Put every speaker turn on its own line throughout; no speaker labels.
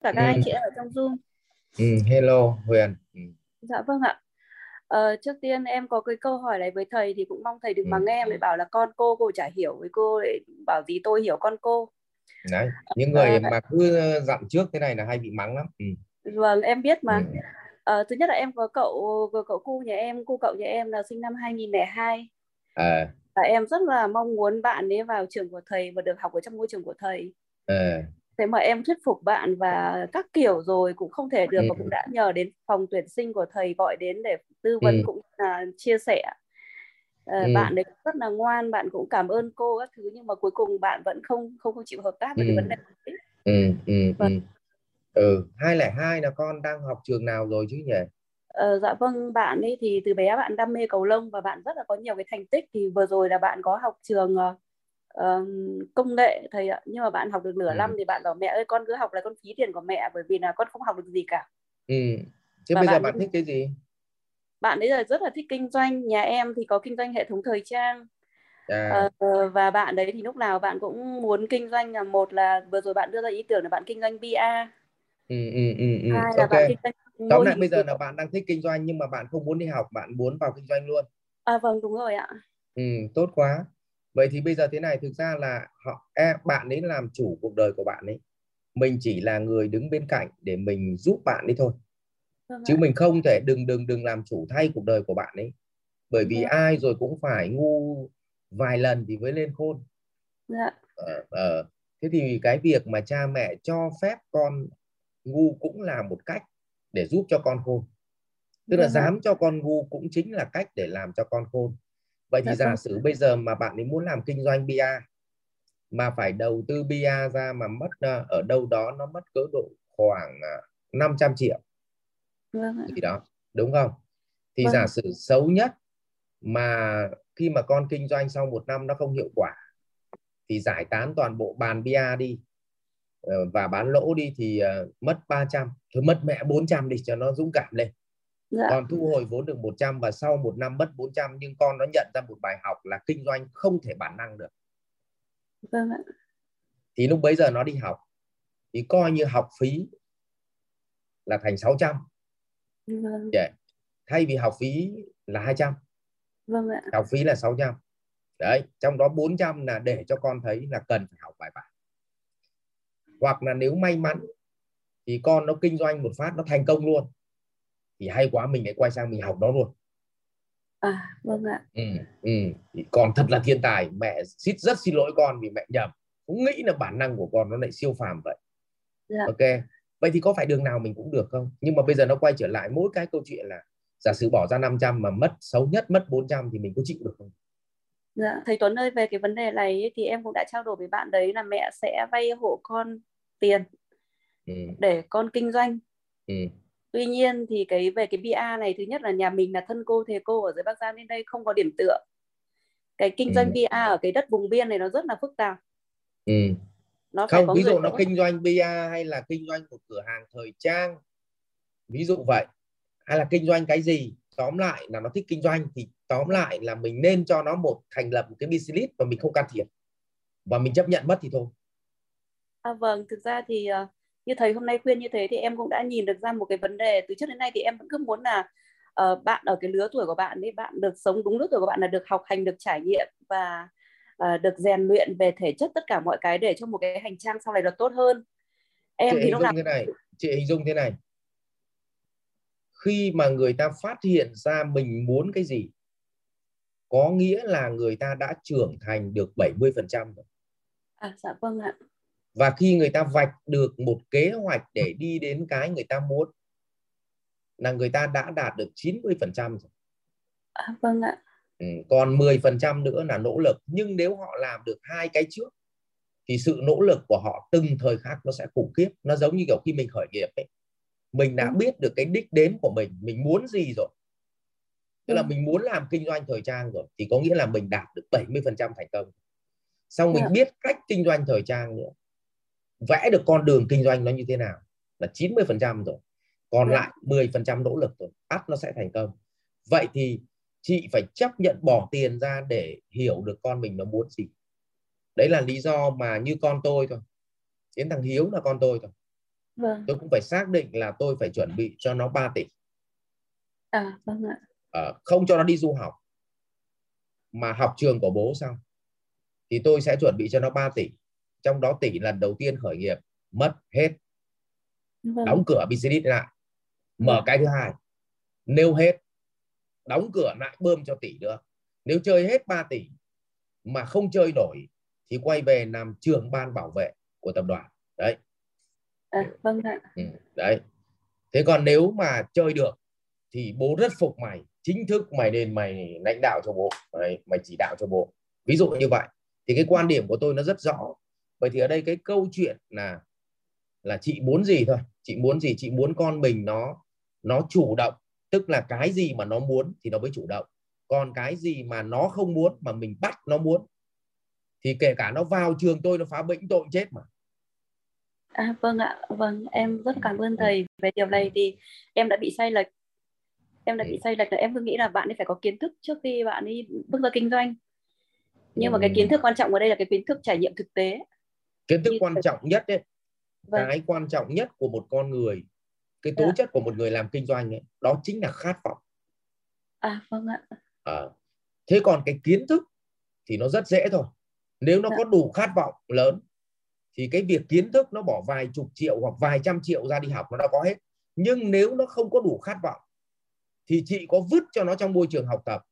cả các ừ. anh chị ở trong Zoom.
Ừ, hello Huyền. Ừ.
Dạ vâng ạ. Ờ, trước tiên em có cái câu hỏi này với thầy thì cũng mong thầy đừng ừ. bằng em để bảo là con cô cô chả hiểu với cô để bảo gì tôi hiểu con cô.
Đấy, những người à, mà cứ dặn trước thế này là hay bị mắng lắm. Ừ.
Vâng, em biết mà. Ừ. Ờ, thứ nhất là em có cậu cậu cu nhà em, cô cậu nhà em là sinh năm 2002. À. Và em rất là mong muốn bạn ấy vào trường của thầy và được học ở trong môi trường của thầy. À thế mà em thuyết phục bạn và các kiểu rồi cũng không thể được ừ. và cũng đã nhờ đến phòng tuyển sinh của thầy gọi đến để tư vấn ừ. cũng là chia sẻ à, ừ. bạn đấy rất là ngoan bạn cũng cảm ơn cô các thứ nhưng mà cuối cùng bạn vẫn không không không chịu hợp tác với ừ. cái vấn đề đấy.
Ừ, ừ, vâng. ừ. ừ. 202 là con đang học trường nào rồi chứ nhỉ?
Ờ, dạ vâng bạn ấy thì từ bé bạn đam mê cầu lông và bạn rất là có nhiều cái thành tích thì vừa rồi là bạn có học trường uh, công nghệ thầy ạ nhưng mà bạn học được nửa ừ. năm thì bạn bảo mẹ ơi con cứ học là con phí tiền của mẹ bởi vì là con không học được gì cả
ừ. thế Và bây giờ bạn thích cái gì
bạn ấy là rất là thích kinh doanh nhà em thì có kinh doanh hệ thống thời trang à. uh, và bạn đấy thì lúc nào bạn cũng muốn kinh doanh là một là vừa rồi bạn đưa ra ý tưởng là bạn kinh doanh BA
ừ, ừ, ừ, ừ. hai là okay. bạn kinh doanh tóm lại bây giờ là bạn đang thích kinh doanh nhưng mà bạn không muốn đi học bạn muốn vào kinh doanh luôn
à vâng đúng rồi ạ
ừ, tốt quá vậy thì bây giờ thế này thực ra là họ em bạn ấy làm chủ cuộc đời của bạn ấy. Mình chỉ là người đứng bên cạnh để mình giúp bạn ấy thôi. Vâng chứ mình không thể đừng đừng đừng làm chủ thay cuộc đời của bạn ấy. Bởi vì vâng. ai rồi cũng phải ngu vài lần thì mới lên khôn. Dạ. ờ, ờ. thế thì cái việc mà cha mẹ cho phép con ngu cũng là một cách để giúp cho con khôn. Tức là vâng dám cho con ngu cũng chính là cách để làm cho con khôn vậy thì dạ giả vâng. sử bây giờ mà bạn ấy muốn làm kinh doanh bia mà phải đầu tư bia ra mà mất ờ, ở đâu đó nó mất cỡ độ khoảng 500 ờ, triệu vâng thì đó đúng không thì vâng. giả sử xấu nhất mà khi mà con kinh doanh sau một năm nó không hiệu quả thì giải tán toàn bộ bàn bia đi ờ, và bán lỗ đi thì mất 300 thôi mất mẹ 400 đi cho nó dũng cảm lên dạ. còn thu hồi vốn được 100 và sau một năm mất 400 nhưng con nó nhận ra một bài học là kinh doanh không thể bản năng được vâng ạ. thì lúc bấy giờ nó đi học thì coi như học phí là thành 600 vâng. yeah. thay vì học phí là 200 vâng ạ. học phí là 600 đấy trong đó 400 là để cho con thấy là cần phải học bài bản hoặc là nếu may mắn thì con nó kinh doanh một phát nó thành công luôn thì hay quá mình lại quay sang mình học đó luôn
à vâng ạ
ừ, ừ. còn thật là thiên tài mẹ xin rất xin lỗi con vì mẹ nhầm cũng nghĩ là bản năng của con nó lại siêu phàm vậy dạ. ok vậy thì có phải đường nào mình cũng được không nhưng mà bây giờ nó quay trở lại mỗi cái câu chuyện là giả sử bỏ ra 500 mà mất xấu nhất mất 400 thì mình có chịu được không
Dạ, thầy Tuấn ơi về cái vấn đề này thì em cũng đã trao đổi với bạn đấy là mẹ sẽ vay hộ con tiền ừ. để con kinh doanh. Ừ tuy nhiên thì cái về cái BA này thứ nhất là nhà mình là thân cô thầy cô ở dưới Bắc Giang nên đây không có điểm tựa. Cái kinh doanh ừ. BA ở cái đất vùng biên này nó rất là phức tạp.
Ừ. nó không ví dụ nó kinh doanh BA hay là kinh doanh một cửa hàng thời trang ví dụ vậy. Hay là kinh doanh cái gì tóm lại là nó thích kinh doanh thì tóm lại là mình nên cho nó một thành lập một cái business và mình không can thiệp. Và mình chấp nhận mất thì thôi.
À, vâng thực ra thì uh, như thầy hôm nay khuyên như thế thì em cũng đã nhìn được ra một cái vấn đề. Từ trước đến nay thì em vẫn cứ muốn là uh, bạn ở cái lứa tuổi của bạn ấy bạn được sống đúng lứa tuổi của bạn là được học hành được trải nghiệm và uh, được rèn luyện về thể chất tất cả mọi cái để cho một cái hành trang sau này được tốt hơn.
Em chị thì lúc nào thế này chị hình dung thế này. Khi mà người ta phát hiện ra mình muốn cái gì có nghĩa là người ta đã trưởng thành được 70% rồi.
À dạ vâng ạ
và khi người ta vạch được một kế hoạch để đi đến cái người ta muốn là người ta đã đạt được 90% rồi.
À, vâng ạ.
Ừ, còn 10% nữa là nỗ lực nhưng nếu họ làm được hai cái trước thì sự nỗ lực của họ từng thời khắc nó sẽ khủng khiếp nó giống như kiểu khi mình khởi nghiệp ấy mình đã ừ. biết được cái đích đến của mình mình muốn gì rồi tức là ừ. mình muốn làm kinh doanh thời trang rồi thì có nghĩa là mình đạt được 70% thành công xong mình dạ. biết cách kinh doanh thời trang nữa vẽ được con đường kinh doanh nó như thế nào là 90% rồi còn yeah. lại 10% nỗ lực rồi ắt nó sẽ thành công. Vậy thì chị phải chấp nhận bỏ tiền ra để hiểu được con mình nó muốn gì. Đấy là lý do mà như con tôi thôi đến thằng Hiếu là con tôi thôi.
Vâng.
tôi cũng phải xác định là tôi phải chuẩn bị cho nó 3 tỷ.
À vâng ạ.
À, không cho nó đi du học mà học trường của bố xong thì tôi sẽ chuẩn bị cho nó 3 tỷ trong đó tỷ lần đầu tiên khởi nghiệp mất hết. Vâng. đóng cửa business lại. Mở vâng. cái thứ hai. Nêu hết. Đóng cửa lại bơm cho tỷ nữa. Nếu chơi hết 3 tỷ mà không chơi nổi thì quay về làm trưởng ban bảo vệ của tập đoàn. Đấy.
À, vâng ạ.
Ừ, đấy. Thế còn nếu mà chơi được thì bố rất phục mày chính thức mày nên mày lãnh đạo cho bố. Mày, mày chỉ đạo cho bố. Ví dụ như vậy. Thì cái quan điểm của tôi nó rất rõ vậy thì ở đây cái câu chuyện là là chị muốn gì thôi. Chị muốn gì chị muốn con mình nó nó chủ động. Tức là cái gì mà nó muốn thì nó mới chủ động. Còn cái gì mà nó không muốn mà mình bắt nó muốn. Thì kể cả nó vào trường tôi nó phá bệnh tội chết mà.
À vâng ạ. Vâng em rất cảm ơn thầy về điều này thì em đã bị sai lệch. Em đã bị ừ. sai lệch. Là em cứ nghĩ là bạn ấy phải có kiến thức trước khi bạn ấy bước ra kinh doanh. Nhưng mà cái kiến thức quan trọng ở đây là cái kiến thức trải nghiệm thực tế
kiến thức quan trọng nhất đấy vâng. cái quan trọng nhất của một con người cái tố dạ. chất của một người làm kinh doanh ấy đó chính là khát vọng
à vâng ạ
à, thế còn cái kiến thức thì nó rất dễ thôi nếu nó dạ. có đủ khát vọng lớn thì cái việc kiến thức nó bỏ vài chục triệu hoặc vài trăm triệu ra đi học nó đã có hết nhưng nếu nó không có đủ khát vọng thì chị có vứt cho nó trong môi trường học tập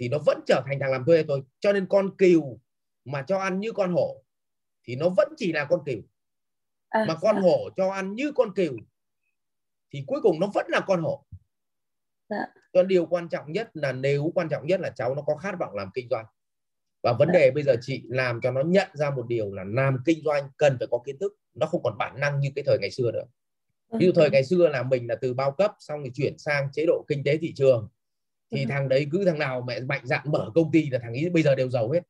thì nó vẫn trở thành thằng làm thuê thôi cho nên con cừu mà cho ăn như con hổ thì nó vẫn chỉ là con cừu. À, mà con dạ. hổ cho ăn như con cừu thì cuối cùng nó vẫn là con hổ. Dạ. cho điều quan trọng nhất là nếu quan trọng nhất là cháu nó có khát vọng làm kinh doanh. Và vấn dạ. đề bây giờ chị làm cho nó nhận ra một điều là làm kinh doanh cần phải có kiến thức nó không còn bản năng như cái thời ngày xưa nữa. Ví dụ thời ngày xưa là mình là từ bao cấp xong rồi chuyển sang chế độ kinh tế thị trường thì thằng đấy cứ thằng nào mẹ mạnh dạn mở công ty là thằng ấy bây giờ đều giàu hết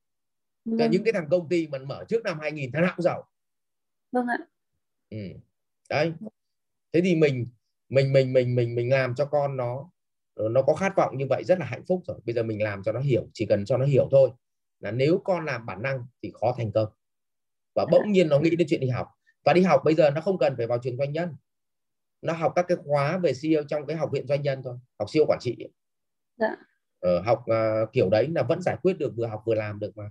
cả những cái thằng công ty mà mở trước năm 2000 thằng nào cũng giàu.
Vâng ạ.
Ừ. đấy. Thế thì mình mình mình mình mình mình làm cho con nó nó có khát vọng như vậy rất là hạnh phúc rồi. Bây giờ mình làm cho nó hiểu chỉ cần cho nó hiểu thôi là nếu con làm bản năng thì khó thành công. Và bỗng nhiên nó nghĩ đến chuyện đi học. Và đi học bây giờ nó không cần phải vào trường doanh nhân. Nó học các cái khóa về CEO trong cái học viện doanh nhân thôi học siêu quản trị. Dạ. ờ, học uh, kiểu đấy là vẫn giải quyết được vừa học vừa làm được mà